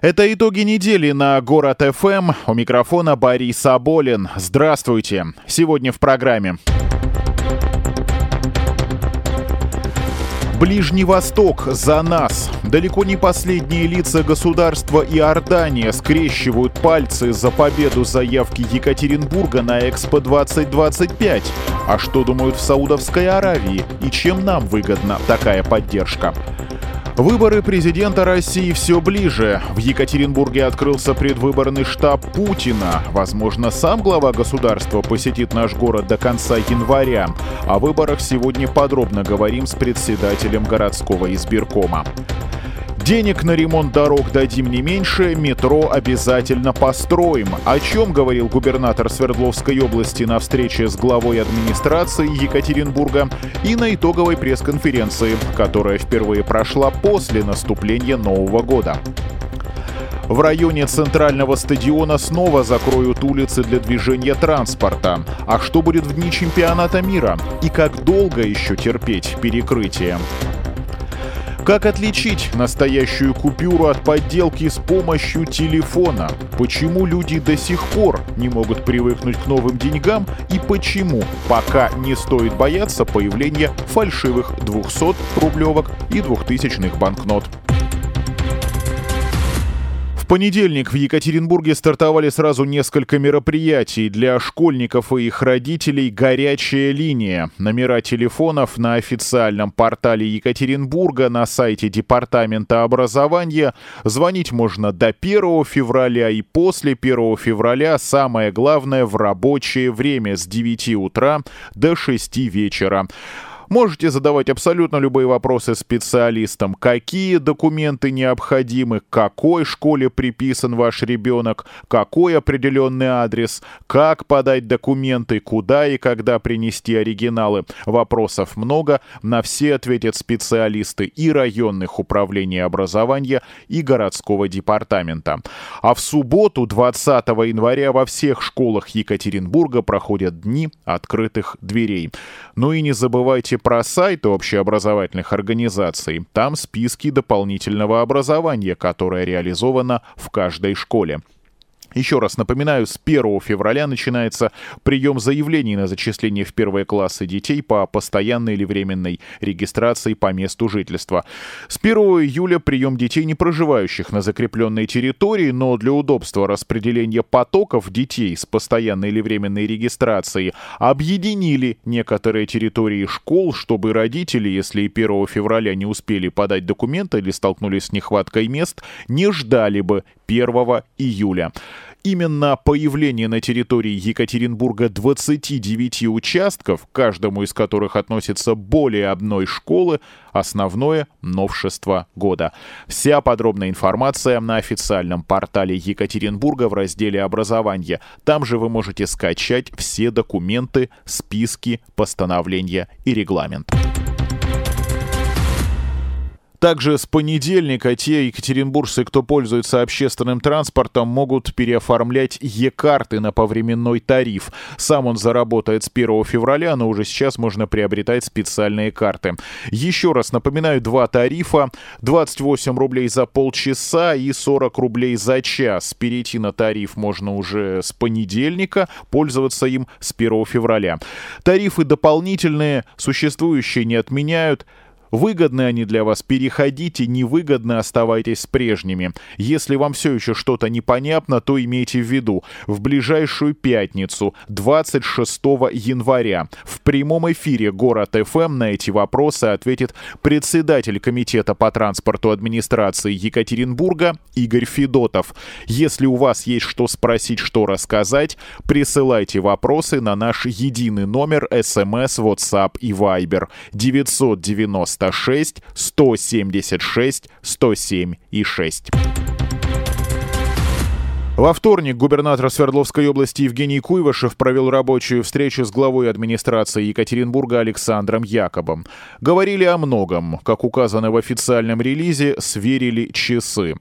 Это итоги недели на Город ФМ. У микрофона Борис Аболин. Здравствуйте. Сегодня в программе. Ближний Восток за нас. Далеко не последние лица государства Иордания скрещивают пальцы за победу заявки Екатеринбурга на Экспо 2025. А что думают в Саудовской Аравии и чем нам выгодна такая поддержка? Выборы президента России все ближе. В Екатеринбурге открылся предвыборный штаб Путина. Возможно, сам глава государства посетит наш город до конца января. О выборах сегодня подробно говорим с председателем городского избиркома. Денег на ремонт дорог дадим не меньше, метро обязательно построим. О чем говорил губернатор Свердловской области на встрече с главой администрации Екатеринбурга и на итоговой пресс-конференции, которая впервые прошла после наступления Нового года. В районе центрального стадиона снова закроют улицы для движения транспорта. А что будет в дни чемпионата мира? И как долго еще терпеть перекрытие? Как отличить настоящую купюру от подделки с помощью телефона? Почему люди до сих пор не могут привыкнуть к новым деньгам? И почему пока не стоит бояться появления фальшивых 200-рублевок и 2000-х банкнот? Понедельник в Екатеринбурге стартовали сразу несколько мероприятий для школьников и их родителей «Горячая линия». Номера телефонов на официальном портале Екатеринбурга на сайте Департамента образования. Звонить можно до 1 февраля и после 1 февраля, самое главное, в рабочее время с 9 утра до 6 вечера. Можете задавать абсолютно любые вопросы специалистам. Какие документы необходимы, какой школе приписан ваш ребенок, какой определенный адрес, как подать документы, куда и когда принести оригиналы. Вопросов много, на все ответят специалисты и районных управлений образования, и городского департамента. А в субботу, 20 января, во всех школах Екатеринбурга проходят дни открытых дверей. Ну и не забывайте про сайты общеобразовательных организаций. Там списки дополнительного образования, которое реализовано в каждой школе. Еще раз напоминаю, с 1 февраля начинается прием заявлений на зачисление в первые классы детей по постоянной или временной регистрации по месту жительства. С 1 июля прием детей, не проживающих на закрепленной территории, но для удобства распределения потоков детей с постоянной или временной регистрацией объединили некоторые территории школ, чтобы родители, если и 1 февраля не успели подать документы или столкнулись с нехваткой мест, не ждали бы 1 июля. Именно появление на территории Екатеринбурга 29 участков, каждому из которых относится более одной школы, основное новшество года. Вся подробная информация на официальном портале Екатеринбурга в разделе «Образование». Там же вы можете скачать все документы, списки, постановления и регламент. Также с понедельника те екатеринбуржцы, кто пользуется общественным транспортом, могут переоформлять Е-карты на повременной тариф. Сам он заработает с 1 февраля, но уже сейчас можно приобретать специальные карты. Еще раз напоминаю, два тарифа. 28 рублей за полчаса и 40 рублей за час. Перейти на тариф можно уже с понедельника, пользоваться им с 1 февраля. Тарифы дополнительные, существующие не отменяют. Выгодны они для вас, переходите, невыгодны, оставайтесь с прежними. Если вам все еще что-то непонятно, то имейте в виду, в ближайшую пятницу, 26 января, в прямом эфире «Город ФМ» на эти вопросы ответит председатель Комитета по транспорту администрации Екатеринбурга Игорь Федотов. Если у вас есть что спросить, что рассказать, присылайте вопросы на наш единый номер СМС, WhatsApp и Viber 990 96 176 107 и 6. Во вторник губернатор Свердловской области Евгений Куйвашев провел рабочую встречу с главой администрации Екатеринбурга Александром Якобом. Говорили о многом. Как указано в официальном релизе, сверили часы.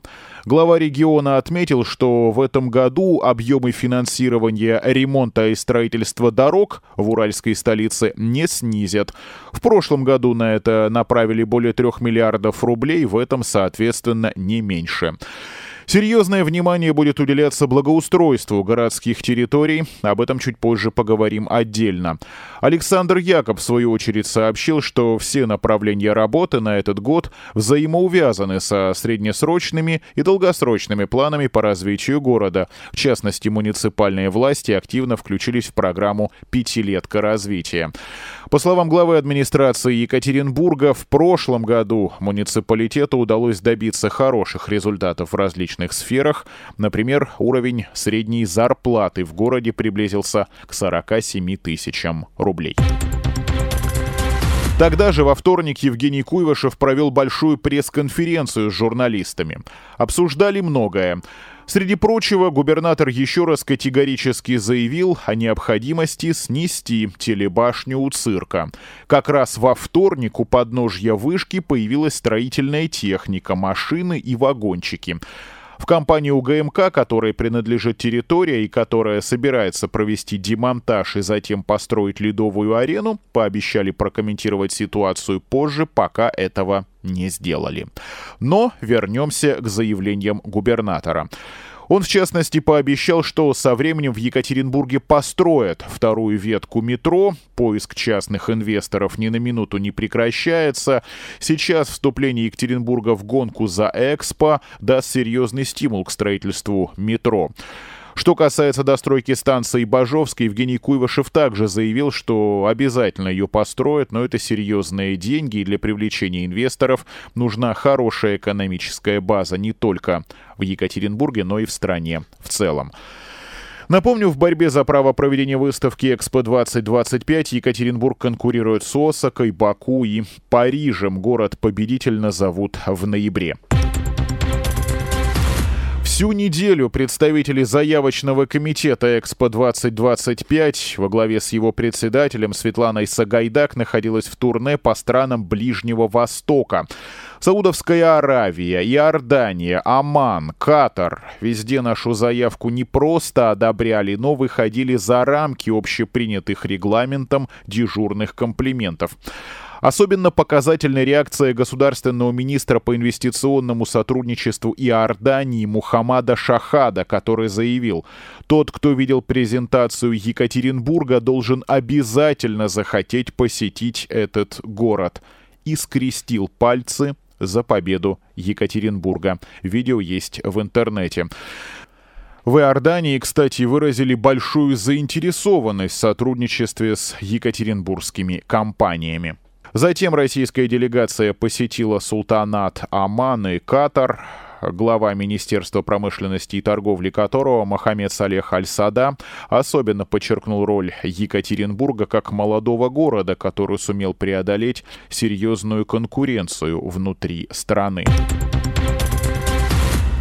Глава региона отметил, что в этом году объемы финансирования ремонта и строительства дорог в уральской столице не снизят. В прошлом году на это направили более трех миллиардов рублей, в этом, соответственно, не меньше. Серьезное внимание будет уделяться благоустройству городских территорий. Об этом чуть позже поговорим отдельно. Александр Якоб, в свою очередь, сообщил, что все направления работы на этот год взаимоувязаны со среднесрочными и долгосрочными планами по развитию города. В частности, муниципальные власти активно включились в программу «Пятилетка развития». По словам главы администрации Екатеринбурга, в прошлом году муниципалитету удалось добиться хороших результатов в различных сферах. Например, уровень средней зарплаты в городе приблизился к 47 тысячам рублей. Тогда же во вторник Евгений Куйвашев провел большую пресс-конференцию с журналистами. Обсуждали многое. Среди прочего, губернатор еще раз категорически заявил о необходимости снести телебашню у цирка. Как раз во вторник у подножья вышки появилась строительная техника, машины и вагончики. В компании УГМК, которой принадлежит территория и которая собирается провести демонтаж и затем построить ледовую арену, пообещали прокомментировать ситуацию позже, пока этого не сделали. Но вернемся к заявлениям губернатора. Он, в частности, пообещал, что со временем в Екатеринбурге построят вторую ветку метро. Поиск частных инвесторов ни на минуту не прекращается. Сейчас вступление Екатеринбурга в гонку за Экспо даст серьезный стимул к строительству метро. Что касается достройки станции Бажовской, Евгений Куйвашев также заявил, что обязательно ее построят, но это серьезные деньги, и для привлечения инвесторов нужна хорошая экономическая база не только в Екатеринбурге, но и в стране в целом. Напомню, в борьбе за право проведения выставки Экспо-2025 Екатеринбург конкурирует с Осакой, Баку и Парижем. Город-победитель назовут в ноябре. Всю неделю представители заявочного комитета Экспо-2025 во главе с его председателем Светланой Сагайдак находилась в турне по странам Ближнего Востока. Саудовская Аравия, Иордания, Оман, Катар. Везде нашу заявку не просто одобряли, но выходили за рамки общепринятых регламентом дежурных комплиментов. Особенно показательной реакция государственного министра по инвестиционному сотрудничеству Иордании Мухаммада Шахада, который заявил, тот, кто видел презентацию Екатеринбурга, должен обязательно захотеть посетить этот город. И скрестил пальцы за победу Екатеринбурга. Видео есть в интернете. В Иордании, кстати, выразили большую заинтересованность в сотрудничестве с екатеринбургскими компаниями. Затем российская делегация посетила султанат Оман и Катар, глава Министерства промышленности и торговли которого Мохаммед Салех Аль-Сада особенно подчеркнул роль Екатеринбурга как молодого города, который сумел преодолеть серьезную конкуренцию внутри страны.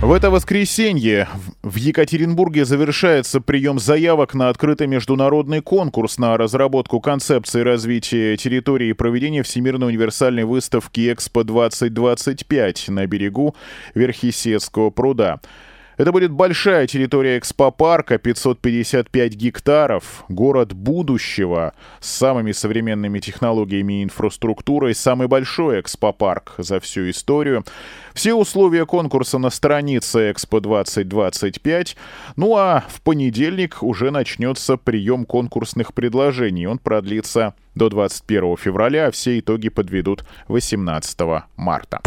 В это воскресенье в Екатеринбурге завершается прием заявок на открытый международный конкурс на разработку концепции развития территории и проведения Всемирной универсальной выставки «Экспо-2025» на берегу Верхесецкого пруда. Это будет большая территория экспопарка, 555 гектаров, город будущего с самыми современными технологиями и инфраструктурой, самый большой экспопарк за всю историю. Все условия конкурса на странице Экспо 2025. Ну а в понедельник уже начнется прием конкурсных предложений. Он продлится до 21 февраля, а все итоги подведут 18 марта.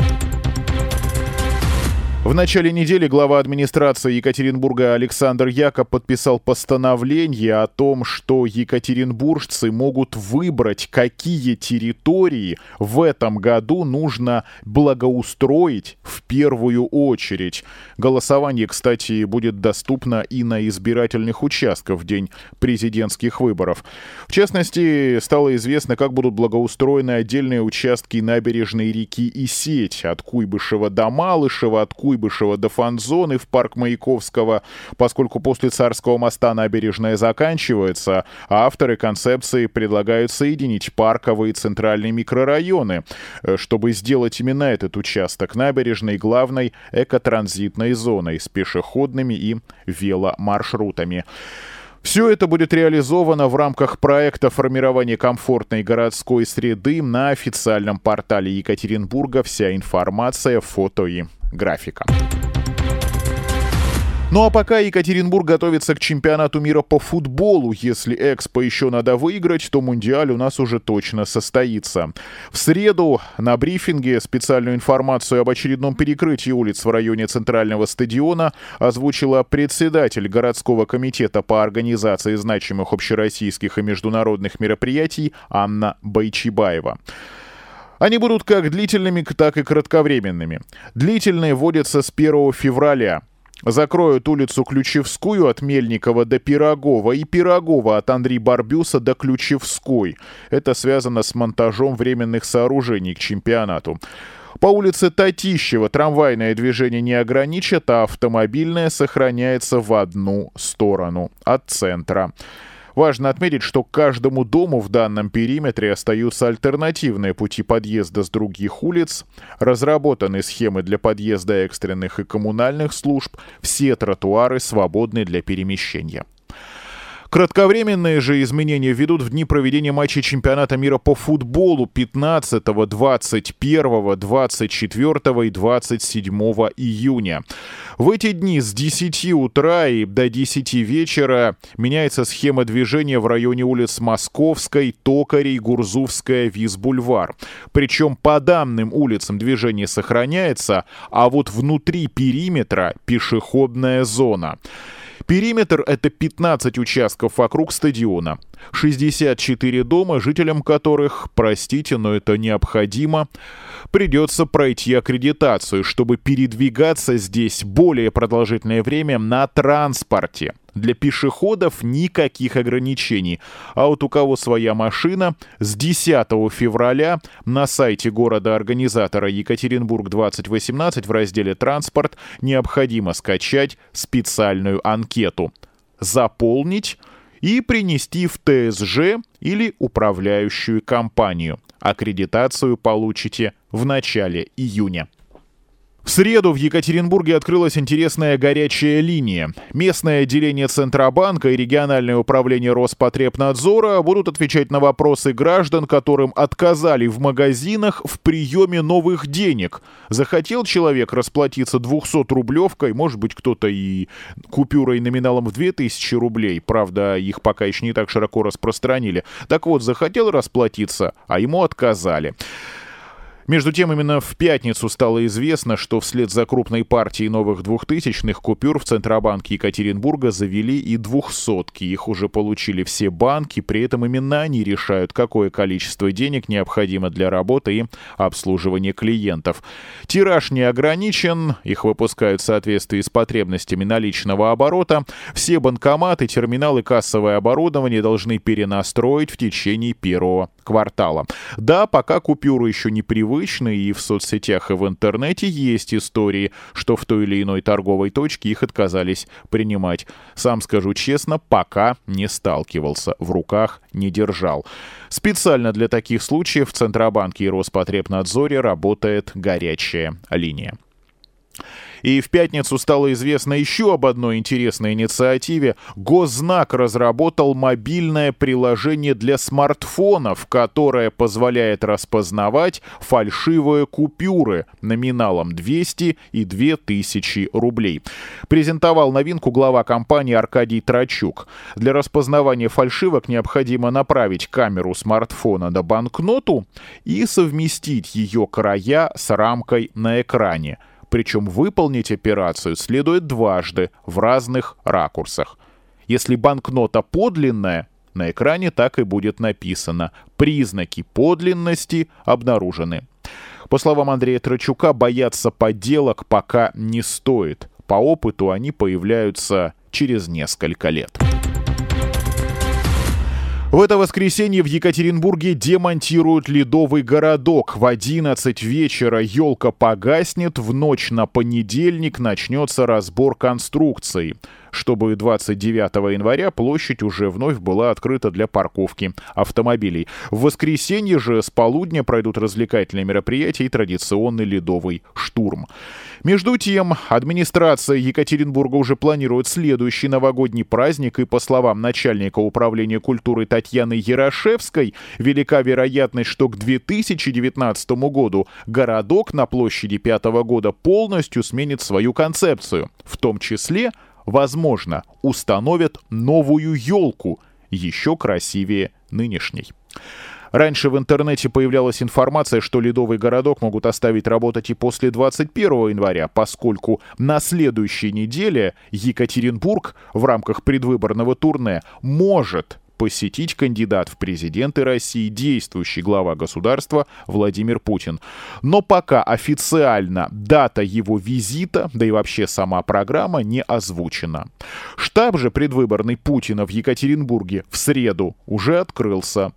В начале недели глава администрации Екатеринбурга Александр Якоб подписал постановление о том, что екатеринбуржцы могут выбрать, какие территории в этом году нужно благоустроить в первую очередь. Голосование, кстати, будет доступно и на избирательных участках в день президентских выборов. В частности, стало известно, как будут благоустроены отдельные участки набережной реки Исеть от Куйбышева до Малышева, от Куйбышева Куйбышева до фан-зоны в парк Маяковского, поскольку после Царского моста набережная заканчивается, а авторы концепции предлагают соединить парковые и центральные микрорайоны, э, чтобы сделать именно этот участок набережной главной экотранзитной зоной с пешеходными и веломаршрутами. Все это будет реализовано в рамках проекта формирования комфортной городской среды на официальном портале Екатеринбурга. Вся информация, фото и графика. Ну а пока Екатеринбург готовится к чемпионату мира по футболу. Если Экспо еще надо выиграть, то Мундиаль у нас уже точно состоится. В среду на брифинге специальную информацию об очередном перекрытии улиц в районе Центрального стадиона озвучила председатель городского комитета по организации значимых общероссийских и международных мероприятий Анна Байчибаева. Они будут как длительными, так и кратковременными. Длительные вводятся с 1 февраля. Закроют улицу Ключевскую от Мельникова до Пирогова и Пирогова от Андрей Барбюса до Ключевской. Это связано с монтажом временных сооружений к чемпионату. По улице Татищева трамвайное движение не ограничат, а автомобильное сохраняется в одну сторону от центра. Важно отметить, что каждому дому в данном периметре остаются альтернативные пути подъезда с других улиц, разработаны схемы для подъезда экстренных и коммунальных служб, все тротуары свободны для перемещения. Кратковременные же изменения ведут в дни проведения матчей чемпионата мира по футболу 15, 21, 24 и 27 июня. В эти дни с 10 утра и до 10 вечера меняется схема движения в районе улиц Московской, Токарей, Гурзувская, Визбульвар. Причем по данным улицам движение сохраняется, а вот внутри периметра пешеходная зона. Периметр — это 15 участков вокруг стадиона. 64 дома, жителям которых, простите, но это необходимо, придется пройти аккредитацию, чтобы передвигаться здесь более продолжительное время на транспорте. Для пешеходов никаких ограничений. А вот у кого своя машина, с 10 февраля на сайте города-организатора Екатеринбург-2018 в разделе «Транспорт» необходимо скачать специальную анкету. Заполнить и принести в ТСЖ или управляющую компанию. Аккредитацию получите в начале июня. В среду в Екатеринбурге открылась интересная горячая линия. Местное отделение Центробанка и региональное управление Роспотребнадзора будут отвечать на вопросы граждан, которым отказали в магазинах в приеме новых денег. Захотел человек расплатиться 200-рублевкой, может быть, кто-то и купюрой номиналом в 2000 рублей, правда, их пока еще не так широко распространили. Так вот, захотел расплатиться, а ему отказали. Между тем, именно в пятницу стало известно, что вслед за крупной партией новых двухтысячных купюр в Центробанке Екатеринбурга завели и двухсотки. Их уже получили все банки, при этом именно они решают, какое количество денег необходимо для работы и обслуживания клиентов. Тираж не ограничен, их выпускают в соответствии с потребностями наличного оборота. Все банкоматы, терминалы, кассовое оборудование должны перенастроить в течение первого квартала. Да, пока купюры еще не привычны, и в соцсетях и в интернете есть истории, что в той или иной торговой точке их отказались принимать. Сам скажу честно, пока не сталкивался, в руках не держал. Специально для таких случаев в Центробанке и Роспотребнадзоре работает горячая линия. И в пятницу стало известно еще об одной интересной инициативе. Госзнак разработал мобильное приложение для смартфонов, которое позволяет распознавать фальшивые купюры номиналом 200 и 2000 рублей. Презентовал новинку глава компании Аркадий Трачук. Для распознавания фальшивок необходимо направить камеру смартфона на банкноту и совместить ее края с рамкой на экране причем выполнить операцию следует дважды в разных ракурсах. Если банкнота подлинная, на экране так и будет написано «Признаки подлинности обнаружены». По словам Андрея Трачука, бояться подделок пока не стоит. По опыту они появляются через несколько лет. В это воскресенье в Екатеринбурге демонтируют ледовый городок. В 11 вечера елка погаснет, в ночь на понедельник начнется разбор конструкции чтобы 29 января площадь уже вновь была открыта для парковки автомобилей. В воскресенье же с полудня пройдут развлекательные мероприятия и традиционный ледовый штурм. Между тем, администрация Екатеринбурга уже планирует следующий новогодний праздник, и по словам начальника управления культуры Татьяны Ярошевской, велика вероятность, что к 2019 году городок на площади 5 года полностью сменит свою концепцию, в том числе возможно, установят новую елку, еще красивее нынешней. Раньше в интернете появлялась информация, что ледовый городок могут оставить работать и после 21 января, поскольку на следующей неделе Екатеринбург в рамках предвыборного турне может посетить кандидат в президенты России, действующий глава государства Владимир Путин. Но пока официально дата его визита, да и вообще сама программа не озвучена. Штаб же предвыборный Путина в Екатеринбурге в среду уже открылся.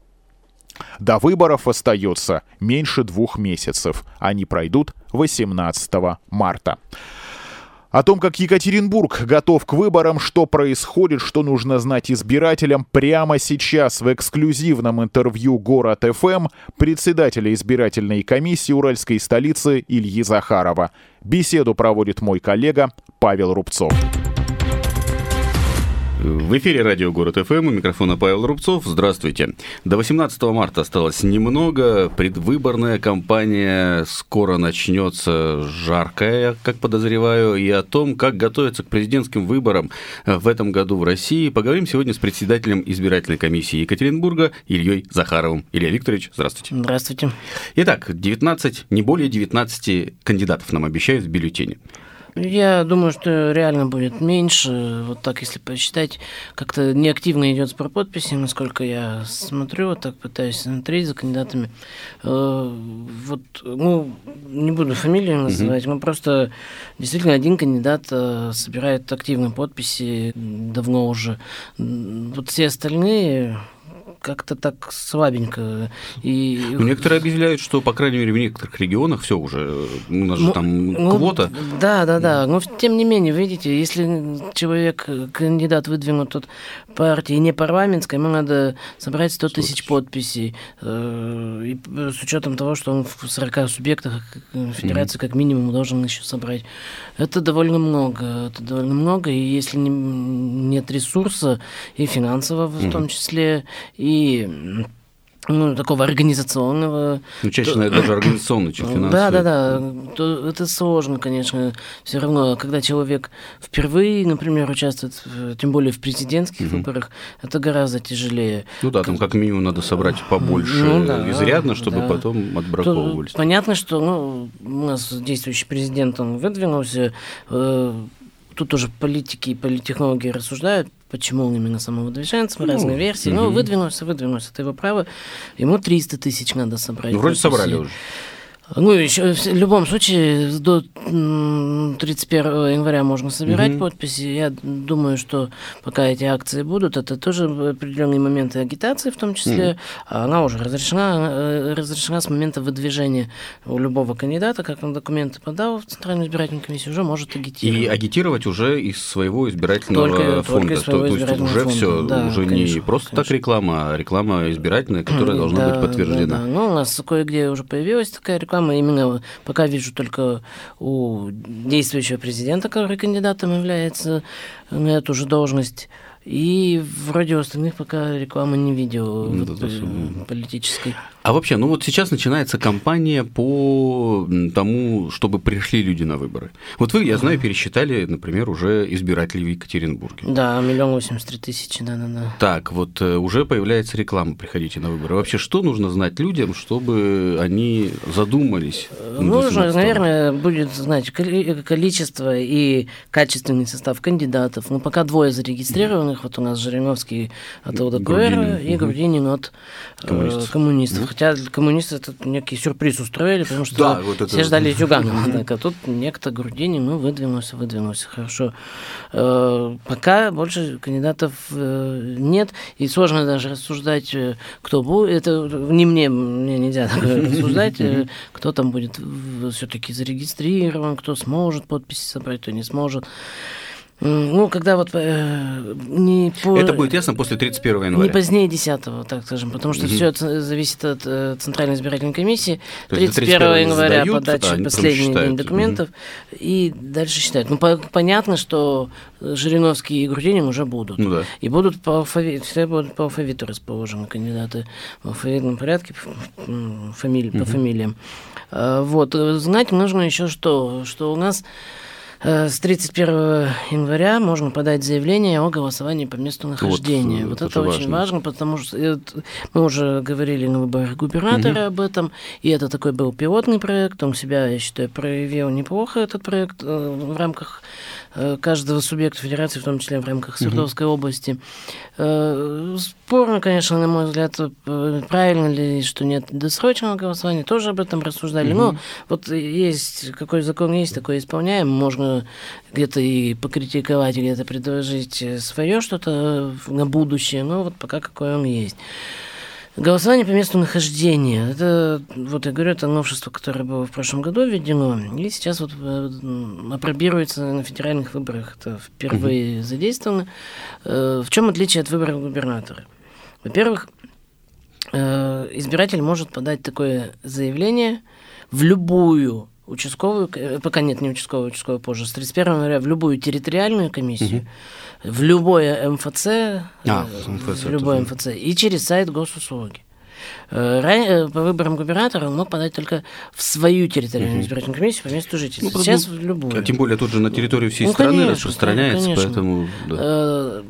До выборов остается меньше двух месяцев. Они пройдут 18 марта. О том, как Екатеринбург готов к выборам, что происходит, что нужно знать избирателям, прямо сейчас в эксклюзивном интервью «Город ФМ» председателя избирательной комиссии Уральской столицы Ильи Захарова. Беседу проводит мой коллега Павел Рубцов. В эфире радио «Город ФМ» у микрофона Павел Рубцов. Здравствуйте. До 18 марта осталось немного. Предвыборная кампания скоро начнется жаркая, как подозреваю. И о том, как готовиться к президентским выборам в этом году в России, поговорим сегодня с председателем избирательной комиссии Екатеринбурга Ильей Захаровым. Илья Викторович, здравствуйте. Здравствуйте. Итак, 19, не более 19 кандидатов нам обещают в бюллетене. Я думаю, что реально будет меньше. Вот так, если посчитать, как-то неактивно идет сбор подписей, насколько я смотрю, вот так пытаюсь смотреть за кандидатами. Э, вот, ну, не буду фамилию называть, но просто действительно один кандидат э, собирает активно подписи давно уже. Вот все остальные как-то так слабенько. И... Ну, некоторые объявляют, что, по крайней мере, в некоторых регионах все уже, у нас ну, же там ну, квота. Да, да, да. Но тем не менее, видите, если человек, кандидат выдвинут от партии не парламентской, ему надо собрать 100 тысяч подписей. Э, и с учетом того, что он в 40 субъектах федерации как минимум должен еще собрать. Это довольно много. Это довольно много. И если нет ресурса, и финансового в том числе, и ну, такого организационного. Ну, чаще, наверное, даже организационно, чем финансово. Да, да, да. То, это сложно, конечно. Все равно, когда человек впервые, например, участвует, тем более в президентских угу. выборах, это гораздо тяжелее. Ну да, там как минимум надо собрать побольше ну, да, изрядно, чтобы да. потом отбраковывались. понятно, что ну, у нас действующий президент, он выдвинулся, э, тут уже политики и политтехнологи рассуждают, почему он именно самовыдвиженцем, ну, разные версии. Угу. Ну, выдвинулся, выдвинулся, это его право. Ему 300 тысяч надо собрать. Ну, вроде собрали уже. Ну, еще в любом случае до 31 января можно собирать угу. подписи. Я думаю, что пока эти акции будут, это тоже определенные моменты агитации, в том числе. Угу. Она уже разрешена, э, разрешена с момента выдвижения у любого кандидата, как он документы подал в Центральную избирательную комиссию, уже может агитировать. И агитировать уже из своего избирательного только, фонда. Только из своего то, избирательного то есть уже все, да, уже конечно, не просто конечно. так реклама, а реклама избирательная, которая должна да, быть подтверждена. Да, да. Ну, у нас кое-где уже появилась такая реклама реклама именно пока вижу только у действующего президента, который кандидатом является на эту же должность. И вроде у остальных пока рекламы не видел ну, вот, э, политической. А вообще, ну вот сейчас начинается кампания по тому, чтобы пришли люди на выборы. Вот вы, я знаю, пересчитали, например, уже избирателей в Екатеринбурге. Да, миллион восемьдесят три тысячи, да-да-да. Так, вот э, уже появляется реклама «Приходите на выборы». Вообще, что нужно знать людям, чтобы они задумались? Нужно, наверное, будет знать количество и качественный состав кандидатов. Ну, пока двое зарегистрированных, вот у нас Жириновский от ЛДПР и Грудинин от э, коммунистов. коммунистов. Хотя для коммунистов это некий сюрприз устроили, потому что да, вот это... все ждали Зюганова. Так, а тут некто Грудинин, ну, выдвинулся, выдвинулся, хорошо. Э, пока больше кандидатов э, нет, и сложно даже рассуждать, кто будет. Это не мне, мне нельзя рассуждать, кто там будет все-таки зарегистрирован, кто сможет подписи собрать, кто не сможет. Ну, когда вот э, не по... Это будет ясно после 31 января? Не позднее 10 так скажем, потому что угу. все зависит от э, Центральной избирательной комиссии. 31, 31 января сдают, подача а последний день документов, угу. и дальше считают. Ну, по понятно, что Жириновский и Грудинин уже будут. Ну, да. И будут по алфавиту, все будут по алфавиту расположены кандидаты в алфавитном порядке, фамилии, угу. по фамилиям. А, вот, знать нужно еще что, что у нас Э, с 31 января можно подать заявление о голосовании по месту нахождения. Вот, вот это, это очень важно, потому что мы уже говорили на выборах губернатора угу. об этом, и это такой был пилотный проект, он себя, я считаю, проявил неплохо, этот проект, э, в рамках Э, каждого субъекта федерации, в том числе в рамках Свердловской угу. области. Э, спорно, конечно, на мой взгляд, э, правильно ли, что нет досрочного голосования, тоже об этом рассуждали. Угу. Но вот есть, какой закон есть, такой исполняем. Можно где-то и покритиковать, где-то предложить свое что-то на будущее, но вот пока какой он есть. Голосование по месту нахождения. Это, вот я говорю, это новшество, которое было в прошлом году введено, и сейчас вот э, опробируется на федеральных выборах. Это впервые угу. задействовано. Э, в чем отличие от выборов губернатора? Во-первых, э, избиратель может подать такое заявление в любую участковую, пока нет, не участковую, участковую позже, с 31 января в любую территориальную комиссию, угу в любое МФЦ, а, МФЦ в любой МФЦ, и через сайт госуслуги. Э, ранее, по выборам губернатора он мог подать только в свою территориальную угу. избирательную комиссию по месту жительства. Ну, Сейчас ну, в любую. А тем более тут же на территории всей ну, страны конечно, распространяется, конечно. поэтому... Да.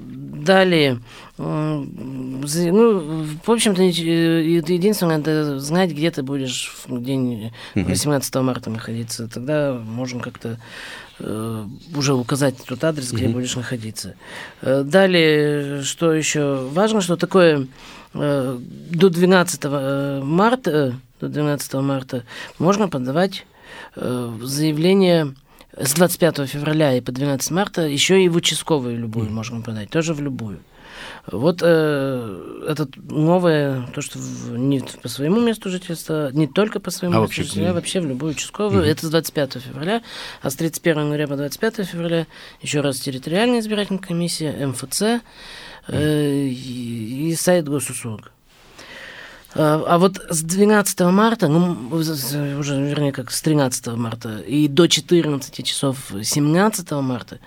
Э, далее, ну, в общем-то, единственное, надо знать, где ты будешь в день 18 марта находиться. Тогда можно как-то Э, уже указать тот адрес, где mm-hmm. будешь находиться. Э, далее, что еще важно, что такое э, до 12 марта, до 12 марта можно подавать заявление с 25 февраля и по 12 марта еще и в участковую любую mm-hmm. можно подать, тоже в любую. Вот э, это новое, то, что в, не по своему месту жительства, не только по своему а месту вообще, жительства, а вообще в любую участковую. Угу. Это с 25 февраля, а с 31 января по 25 февраля еще раз территориальная избирательная комиссия, МФЦ э, и, и сайт госуслуг. А, а вот с 12 марта, ну, уже, вернее, как с 13 марта и до 14 часов 17 марта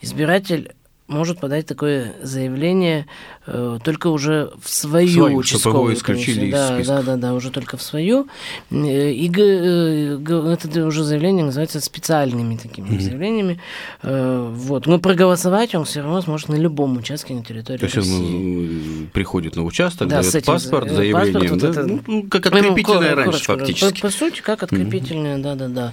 избиратель может подать такое заявление только уже в свою, свою участковую исключили да, из да, да, да, уже только в свою. Э, и э, это уже заявление называется специальными такими mm-hmm. заявлениями. Э, вот. Но проголосовать он все равно сможет на любом участке на территории То есть России. он приходит на участок, да, дает паспорт, заявление, паспорт, да? вот это, ну, как открепительное ну, раньше фактически. По, по сути, как открепительное, mm-hmm. да-да-да.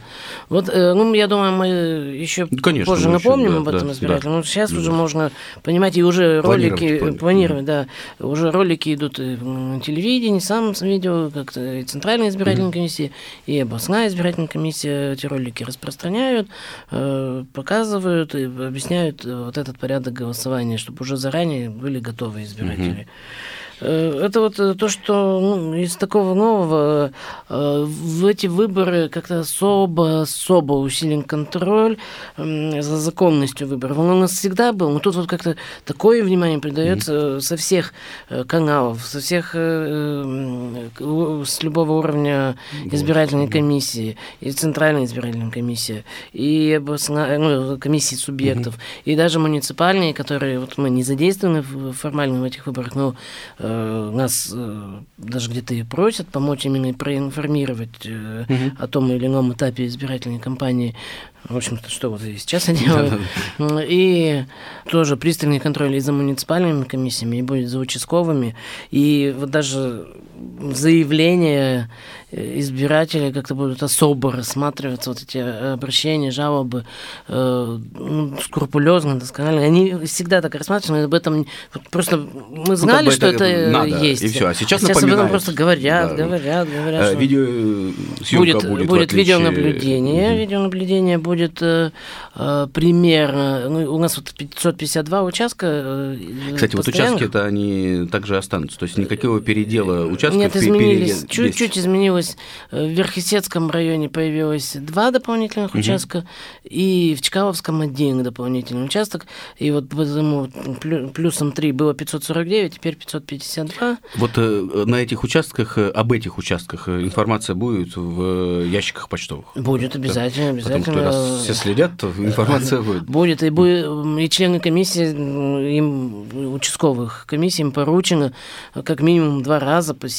Вот, э, ну, я думаю, мы еще ну, Конечно, позже напомним еще, да, об этом да, избирателю. Да. Но сейчас да. уже можно понимать, и уже ролики, планировать, да, уже ролики идут на телевидении, сам видео, как-то и Центральная избирательная комиссия, и областная избирательная комиссия эти ролики распространяют, э, показывают и объясняют вот этот порядок голосования, чтобы уже заранее были готовы избиратели. Э, это вот э, то, что ну, из такого нового э, в эти выборы как-то особо, особо усилен контроль за законностью выборов. Он у нас всегда был, но тут вот как-то такое внимание придается mm-hmm. со всех каналов, со всех с любого уровня избирательной комиссии, и центральная избирательная комиссия, и областная, ну, комиссии субъектов, mm-hmm. и даже муниципальные, которые вот мы не задействованы формально в этих выборах, но Э, нас э, даже где-то и просят помочь именно проинформировать угу. о том или ином этапе избирательной кампании. В общем-то, что вот и сейчас я делаю. И тоже пристальный контроль и за муниципальными комиссиями, и будет за участковыми. И вот даже заявления избиратели как-то будут особо рассматриваться, вот эти обращения, жалобы, э, ну, скрупулезно, досконально. Они всегда так рассматриваются, об этом просто мы знали, ну, как бы что это, это надо, есть. И все. А сейчас, а сейчас об этом просто говорят, да. говорят, говорят. Э, видеосъемка будет, будет, будет видеонаблюдение. Угу. Видеонаблюдение будет э, э, примерно, ну, у нас вот 552 участка. Э, Кстати, вот участки-то они также останутся, то есть никакого передела участков. Нет, изменились, чуть-чуть изменилось э, в Верхесецком районе появилось два дополнительных угу. участка, и в Чкаловском один дополнительный участок. И вот поэтому плюсом 3 было 549, теперь 552. Вот э, на этих участках, э, об этих участках информация будет в ящиках почтовых? Будет обязательно, обязательно. Потому что Раз все следят, то информация будет. Будет, и, будет, и члены комиссии, им, участковых комиссий, им поручено как минимум два раза посетить,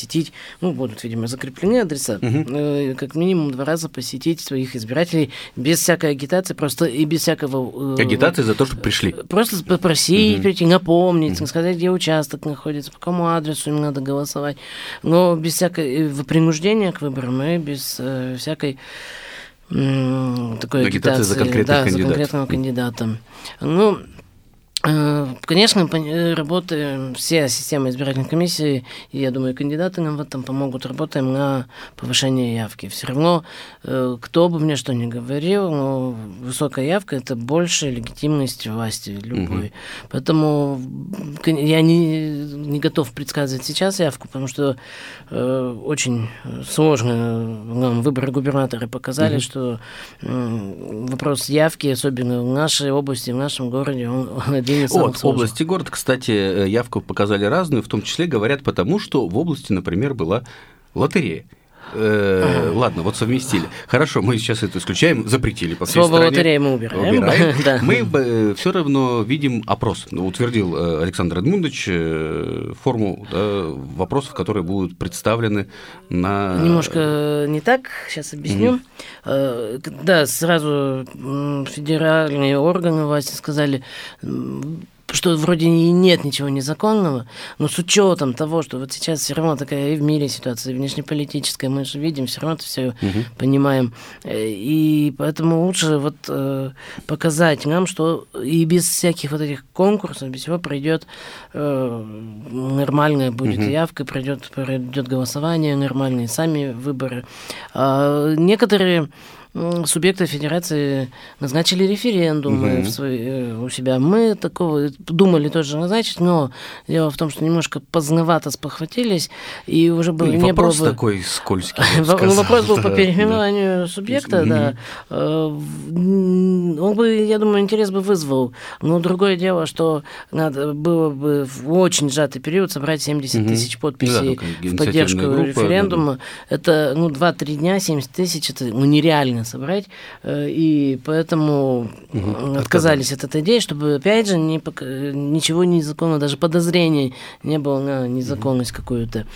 ну, будут, видимо, закреплены адреса, угу. как минимум два раза посетить своих избирателей без всякой агитации, просто и без всякого... Агитации за то, чтобы пришли. Просто попросить, угу. прийти, напомнить, угу. сказать, где участок находится, по какому адресу им надо голосовать. Но без всякой принуждения к выборам и без э, всякой такой агитации, агитации за, да, за конкретного кандидата. Ну, Э, конечно, э, работаем, все системы избирательной комиссии, и я думаю, кандидаты нам в этом помогут, работаем на повышение явки. Все равно, э, кто бы мне что ни говорил, но высокая явка – это больше легитимность власти любой. Угу. Поэтому я не, не готов предсказывать сейчас явку, потому что э, очень сложно нам выборы губернатора показали, угу. что э, вопрос явки, особенно в нашей области, в нашем городе, он, он один из От области город, кстати, э, явку показали разную, в том числе говорят потому, что в области, например, была лотерея. Э, ладно, вот совместили. Хорошо, мы сейчас это исключаем, запретили по всей Слово стране. лотерея мы убираем. убираем. да. Мы э, все равно видим опрос. Ну, утвердил э, Александр Эдмундович э, форму да, вопросов, которые будут представлены на... Немножко не так, сейчас объясню. Mm-hmm. Да, сразу федеральные органы власти сказали, что вроде и нет ничего незаконного, но с учетом того, что вот сейчас все равно такая и в мире ситуация внешнеполитическая, мы же видим, все равно это все угу. понимаем. Э, и поэтому лучше вот э, показать нам, что и без всяких вот этих конкурсов, без всего пройдет э, нормальная будет угу. явка, пройдет, пройдет голосование, нормальные сами выборы. А некоторые субъекты федерации назначили референдумы угу. в свои, э, у себя. Мы такого думали тоже назначить, но дело в том, что немножко поздновато спохватились, и уже бы, ну, не вопрос было бы... такой скользкий. Вопрос был по переименованию субъекта, да. Э, он бы, я думаю, интерес бы вызвал. Но другое дело, что надо было бы в очень сжатый период собрать 70 тысяч подписей в поддержку референдума. Это, ну, 2-3 дня, 70 тысяч, это ну, нереально реально собрать, э, и поэтому угу, отказались от этой идеи, чтобы, опять же, не, ничего незаконного, даже подозрений не было на незаконность угу. какую-то.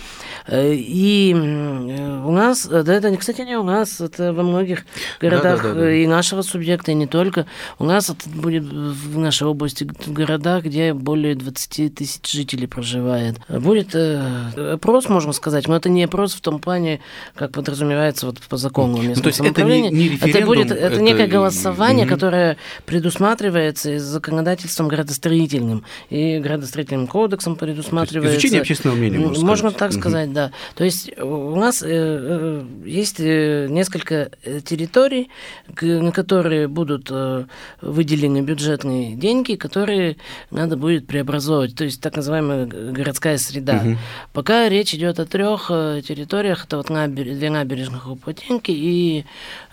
Э, и у нас, да это, кстати, не у нас, это во многих городах да, да, да, да. и нашего субъекта, и не только. У нас это будет в нашей области в городах, где более 20 тысяч жителей проживает. Будет э, опрос, можно сказать, но это не опрос в том плане, как подразумевается вот по закону ну, то есть это не, не референдум. Это будет это, это некое голосование, угу. которое предусматривается законодательством градостроительным и градостроительным кодексом предусматривается. изучение общественного мнения, можно, можно сказать. так угу. сказать, да. То есть у нас э, э, есть э, несколько территорий, на которые будут выделены бюджетные деньги, которые надо будет преобразовывать, то есть так называемая городская среда. Угу. Пока речь идет о трех территориях, это вот набер... две набережных у Плотинки и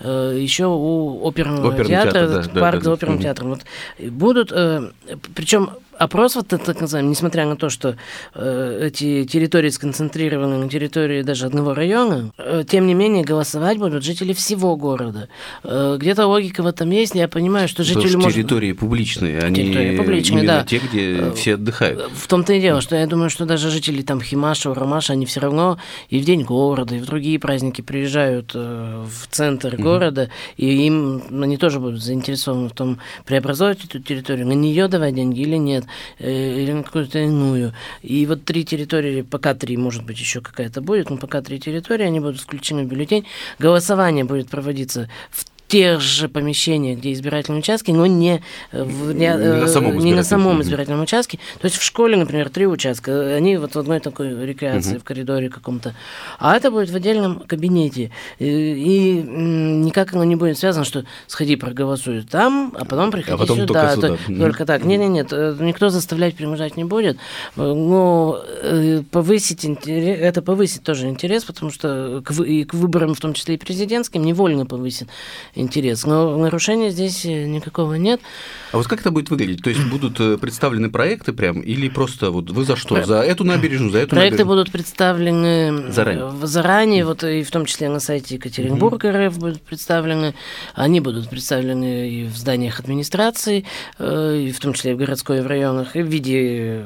Э, еще у оперного театра, театр, да, парк да, за оперным да. театром. Вот, будут, э, причем опрос, вот так называемый, несмотря на то, что э, эти территории сконцентрированы на территории даже одного района, э, тем не менее голосовать будут жители всего города. Э, где-то логика в этом есть, я понимаю, что жители... Потому что территории публичные, они территории публичные, именно да. те, где э, все отдыхают. В том-то и дело, что я думаю, что даже жители там Химаша, Ромаша, они все равно и в день города, и в другие праздники приезжают э, в центр угу. города, и им они тоже будут заинтересованы в том, преобразовать эту территорию, на нее давать деньги или нет. Э, или на какую-то иную. И вот три территории, пока три, может быть, еще какая-то будет, но пока три территории, они будут включены в бюллетень. Голосование будет проводиться в тех же помещениях, где избирательные участки, но не, в, не, не, на, самом не на самом избирательном участке. То есть в школе, например, три участка, они вот в одной такой рекреации, угу. в коридоре каком-то. А это будет в отдельном кабинете. И, и никак оно не будет связано, что сходи проголосуй там, а потом приходи а потом сюда. Только, сюда. только так. Нет, нет, нет, никто заставлять принуждать не будет. Но э, повысить интерес, это повысит тоже интерес, потому что к, и к выборам, в том числе и президентским, невольно повысит интерес. Но нарушения здесь никакого нет. А вот как это будет выглядеть? То есть будут представлены проекты прям или просто вот вы за что? За эту набережную, за эту Проекты набережную? будут представлены заранее, заранее вот и в том числе на сайте Екатеринбурга РФ будут представлены. Они будут представлены и в зданиях администрации, и в том числе и в городской и в районах, и в виде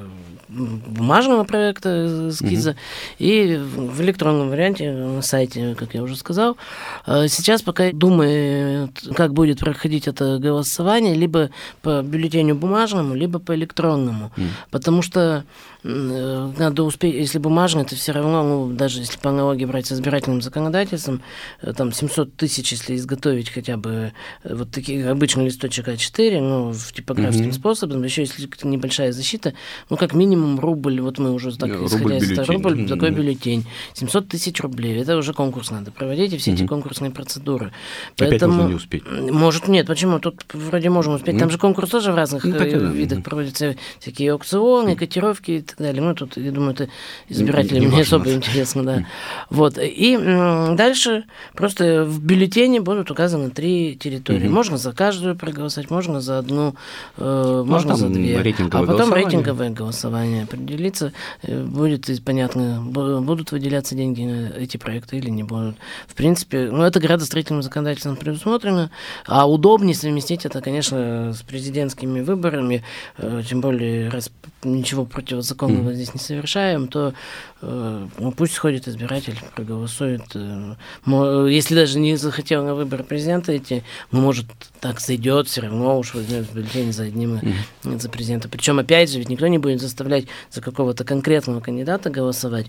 бумажного проекта эскиза угу. и в электронном варианте на сайте, как я уже сказал. А сейчас пока думаю, как будет проходить это голосование, либо по бюллетеню бумажному, либо по электронному. Mm. Потому что Э, надо успеть, если бумажный, это все равно, ну, даже если по аналогии брать с избирательным законодательством, э, там 700 тысяч, если изготовить хотя бы э, вот такие обычный листочек А4, ну, в типографским mm-hmm. способом, еще если небольшая защита, ну, как минимум рубль, вот мы уже так, рубль исходя из этого, рубль, mm-hmm. такой бюллетень, 700 тысяч рублей, это уже конкурс надо проводить, и все mm-hmm. эти конкурсные процедуры. Опять Поэтому, можно не успеть. Может, нет, почему? Тут вроде можем успеть, mm-hmm. там же конкурс тоже в разных ну, видах mm-hmm. проводится, всякие аукционы, котировки так далее. Ну, тут, я думаю, это избирателям не, не, не особо интересно, да. Вот. И дальше просто в бюллетене будут указаны три территории. Можно за каждую проголосовать, можно за одну, э, ну, можно за две. А потом рейтинговое голосование определится. Э, будет понятно, будут выделяться деньги на эти проекты или не будут. В принципе, ну, это градостроительным законодательством предусмотрено. А удобнее совместить это, конечно, с президентскими выборами, э, тем более, раз ничего противозаконного mm. здесь не совершаем, то ну, пусть сходит избиратель, проголосует. Э, если даже не захотел на выборы президента идти, ну, может, так зайдет, все равно уж возьмет бюллетень за одним mm. за президента. Причем, опять же, ведь никто не будет заставлять за какого-то конкретного кандидата голосовать.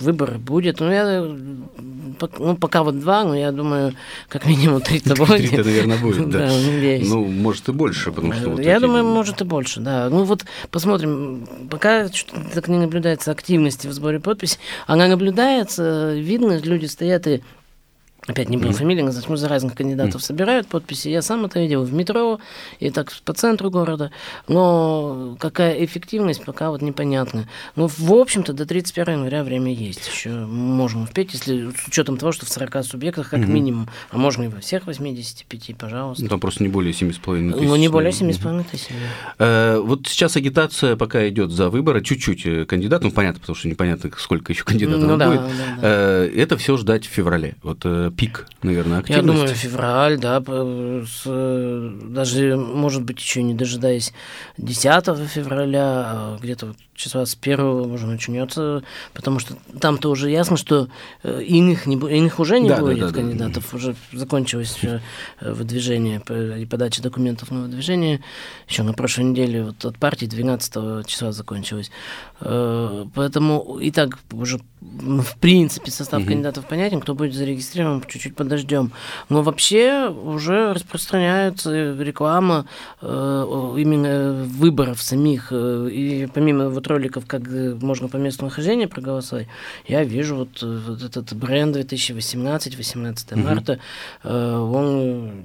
Выбор будет. Ну, я, ну, пока вот два, но я думаю, как минимум три-то будет. Три-то, наверное, будет, да. Ну, может и больше, потому что... Я думаю, может и больше, да. Ну, вот посмотрим. Пока так не наблюдается активности в сборе подписей. Она наблюдается, видно, люди стоят и опять не буду mm-hmm. фамилии назвать, мы за разных кандидатов mm-hmm. собирают подписи. Я сам это видел в метро и так по центру города. Но какая эффективность, пока вот непонятно. Но, в общем-то, до 31 января время есть. Еще можно успеть, если с учетом того, что в 40 субъектах как mm-hmm. минимум, а можно и во всех 85, пожалуйста. Ну, там просто не более 7,5 тысяч. Ну, не более 7,5 тысяч. Э, вот сейчас агитация пока идет за выборы, чуть-чуть э, кандидат, ну, понятно, потому что непонятно, сколько еще кандидатов ну, да, будет. Да, да. Э, это все ждать в феврале. Вот пик, наверное, активности? Я думаю, февраль, да, с, даже, может быть, еще не дожидаясь 10 февраля, а где-то числа с первого уже начнется, потому что там-то уже ясно, что э, иных, не, иных уже не да, будет да, да, кандидатов, да. уже закончилось э, выдвижение и подача документов на выдвижение. Еще на прошлой неделе вот от партии 12 числа закончилось. Э, поэтому и так уже в принципе состав угу. кандидатов понятен, кто будет зарегистрирован, чуть-чуть подождем. Но вообще уже распространяется реклама именно выборов самих. И помимо вот вот роликов, как э, можно по месту нахождения проголосовать, я вижу вот, э, вот этот бренд 2018, 18 mm-hmm. марта, э, он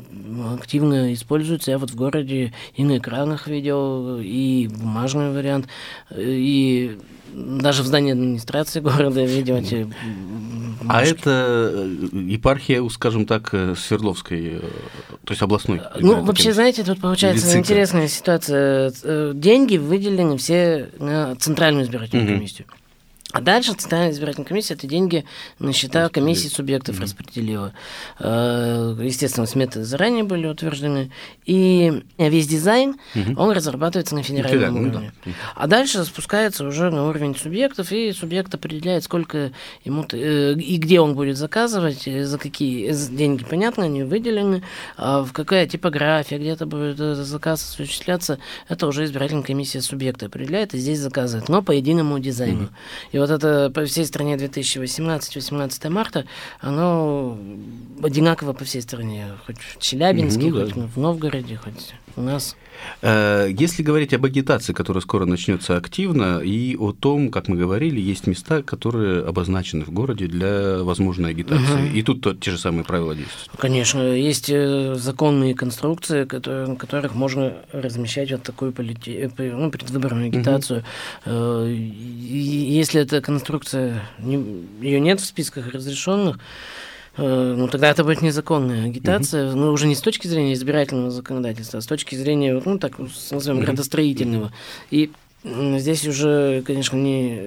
активно используется. Я вот в городе и на экранах видел, и бумажный вариант, и даже в здании администрации города видел эти А это епархия, скажем так, Свердловской, то есть областной? Ну, вообще, знаете, тут получается интересная ситуация. Деньги выделены все на Центральную избирательную угу. комиссию. А дальше Центральная избирательная комиссия эти деньги на счета комиссии субъектов mm-hmm. распределила. Э, естественно, сметы заранее были утверждены. И весь дизайн, mm-hmm. он разрабатывается на федеральном ну, уровне. Да. А дальше спускается уже на уровень субъектов, и субъект определяет, сколько ему э, и где он будет заказывать, за какие деньги, понятно, они выделены, а в какая типография, где-то будет заказ осуществляться, это уже избирательная комиссия субъекта определяет, и здесь заказывает, но по единому дизайну. Mm-hmm вот это по всей стране 2018-18 марта, оно одинаково по всей стране, хоть в Челябинске, ну, хоть да. в Новгороде, хоть у нас. Э, если говорить об агитации, которая скоро начнется активно, и о том, как мы говорили, есть места, которые обозначены в городе для возможной агитации. Угу. И тут те же самые правила действуют. Конечно, есть э, законные конструкции, которые, которых можно размещать вот такую полити... Э, ну, предвыборную агитацию. Угу. Если эта конструкция, ее нет в списках разрешенных, э, ну тогда это будет незаконная агитация, угу. ну уже не с точки зрения избирательного законодательства, а с точки зрения, ну так назовем, градостроительного. И Здесь уже, конечно, не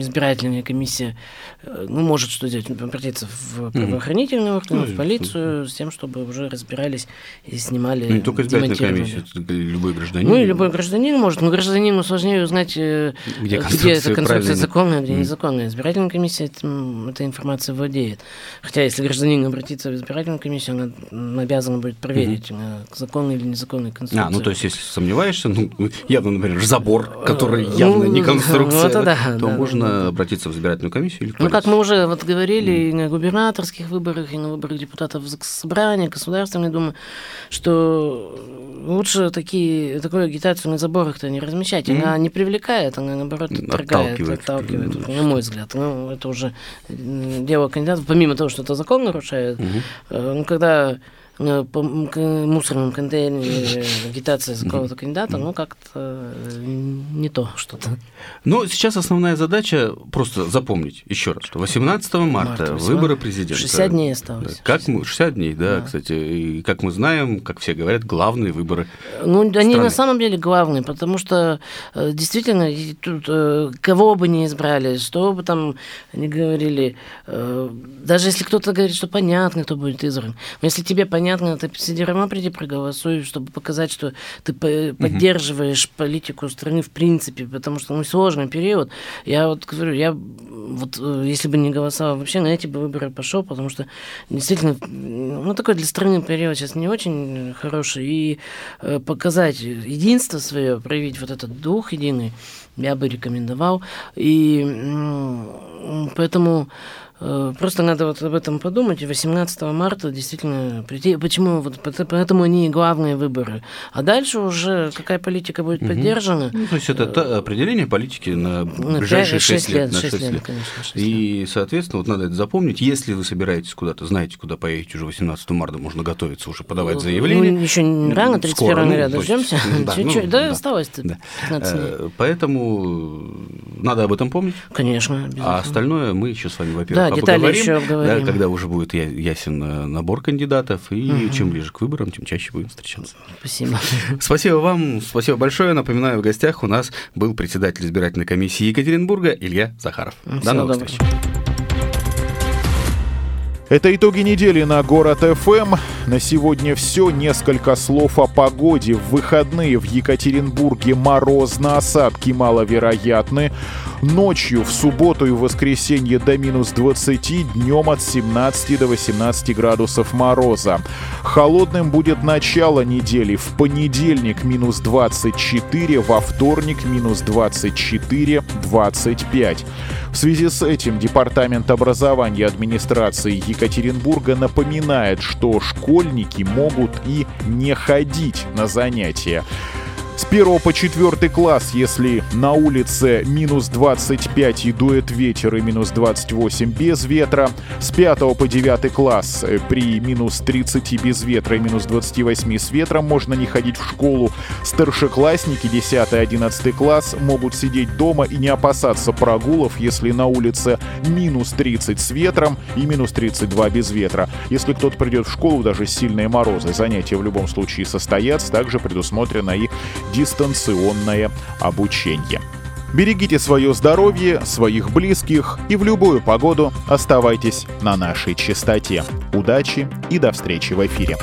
избирательная комиссия э, ну, может что делать, обратиться в правоохранительные органы, ну, в полицию, с тем, чтобы уже разбирались и снимали. Ну, не только избирательная комиссия, любой гражданин. Ну, и любой гражданин может, но гражданину сложнее узнать, э, где, где эта конструкция законная, где незаконная. Избирательная комиссия этим, этой информацией владеет. Хотя, если гражданин обратится в избирательную комиссию, она обязана будет проверить, mm-hmm. законная или незаконная конструкция. А, ну, то есть, если сомневаешься, ну, явно, например, забор, который явно не ну, конструкция, ну, да, то да, можно да, обратиться в избирательную комиссию или Ну, как мы уже вот говорили mm. и на губернаторских выборах, и на выборах депутатов собрания, Государственной Думы, что лучше такие, такую агитацию на заборах-то не размещать. Mm. Она не привлекает, она, наоборот, отторгает, отталкивает, отталкивает на мой взгляд. Ну, это уже дело кандидатов, помимо того, что это закон нарушает. Mm-hmm. Ну, когда Э, по мусорным контейнере агитация за какого-то кандидата, ну, как-то э, не то что-то. Но сейчас основная задача просто запомнить еще раз, что 18 марта, марта 18... выборы президента. 60 дней осталось. Как мы, 60 дней, да, да, кстати, и как мы знаем, как все говорят, главные выборы Ну, страны. они на самом деле главные, потому что э, действительно, тут кого бы ни избрали, что бы там ни говорили, даже если кто-то говорит, что понятно, кто будет избран, но если тебе понятно, понятно, ты сиди равно приди проголосуй, чтобы показать, что ты поддерживаешь угу. политику страны в принципе, потому что ну, сложный период. Я вот говорю, я вот э, если бы не голосовал вообще, на эти бы выборы пошел, потому что действительно, ну, такой для страны период сейчас не очень хороший, и э, показать единство свое, проявить вот этот дух единый, я бы рекомендовал. И поэтому Э, просто надо вот об этом подумать. И 18 марта действительно прийти. Почему? Вот поэтому они главные выборы. А дальше уже какая политика будет поддержана. Ну, то есть это э, определение политики на ближайшие 6 лет. 6 лет, лет. Конечно, 6 и, соответственно, вот надо это запомнить. Если вы собираетесь куда-то, знаете, куда поедете уже 18 марта, можно готовиться уже подавать ну, заявление. Ну, еще не рано, 31 января ну, дождемся. Да, Чуть-чуть. Ну, да, да, осталось да. 15 дней. Э, поэтому надо об этом помнить. Конечно. А остальное мы еще с вами, во-первых, да, детали еще обговорим. Да, когда уже будет ясен э, набор кандидатов, и угу. чем ближе к выборам, тем чаще будем встречаться. Спасибо. Спасибо вам, спасибо большое. Напоминаю, в гостях у нас был председатель избирательной комиссии Екатеринбурга Илья Захаров. Всего До новых доброго. встреч. Это итоги недели на Город ФМ. На сегодня все. Несколько слов о погоде. В выходные в Екатеринбурге морозно, осадки маловероятны. Ночью в субботу и воскресенье до минус 20, днем от 17 до 18 градусов мороза. Холодным будет начало недели. В понедельник минус 24, во вторник минус 24, 25. В связи с этим Департамент образования администрации Екатеринбурга напоминает, что школьники могут и не ходить на занятия. С 1 по 4 класс, если на улице минус 25 и дует ветер и минус 28 без ветра. С 5 по 9 класс э, при минус 30 без ветра и минус 28 с ветром можно не ходить в школу. Старшеклассники 10 и 11 класс могут сидеть дома и не опасаться прогулов, если на улице минус 30 с ветром и минус 32 без ветра. Если кто-то придет в школу, даже сильные морозы, занятия в любом случае состоятся. Также предусмотрено и дистанционное обучение. Берегите свое здоровье, своих близких и в любую погоду оставайтесь на нашей частоте. Удачи и до встречи в эфире.